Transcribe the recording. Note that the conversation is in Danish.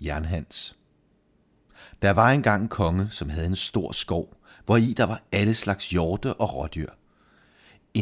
Jernhans. Der var engang en konge, som havde en stor skov, hvor i der var alle slags hjorte og rådyr.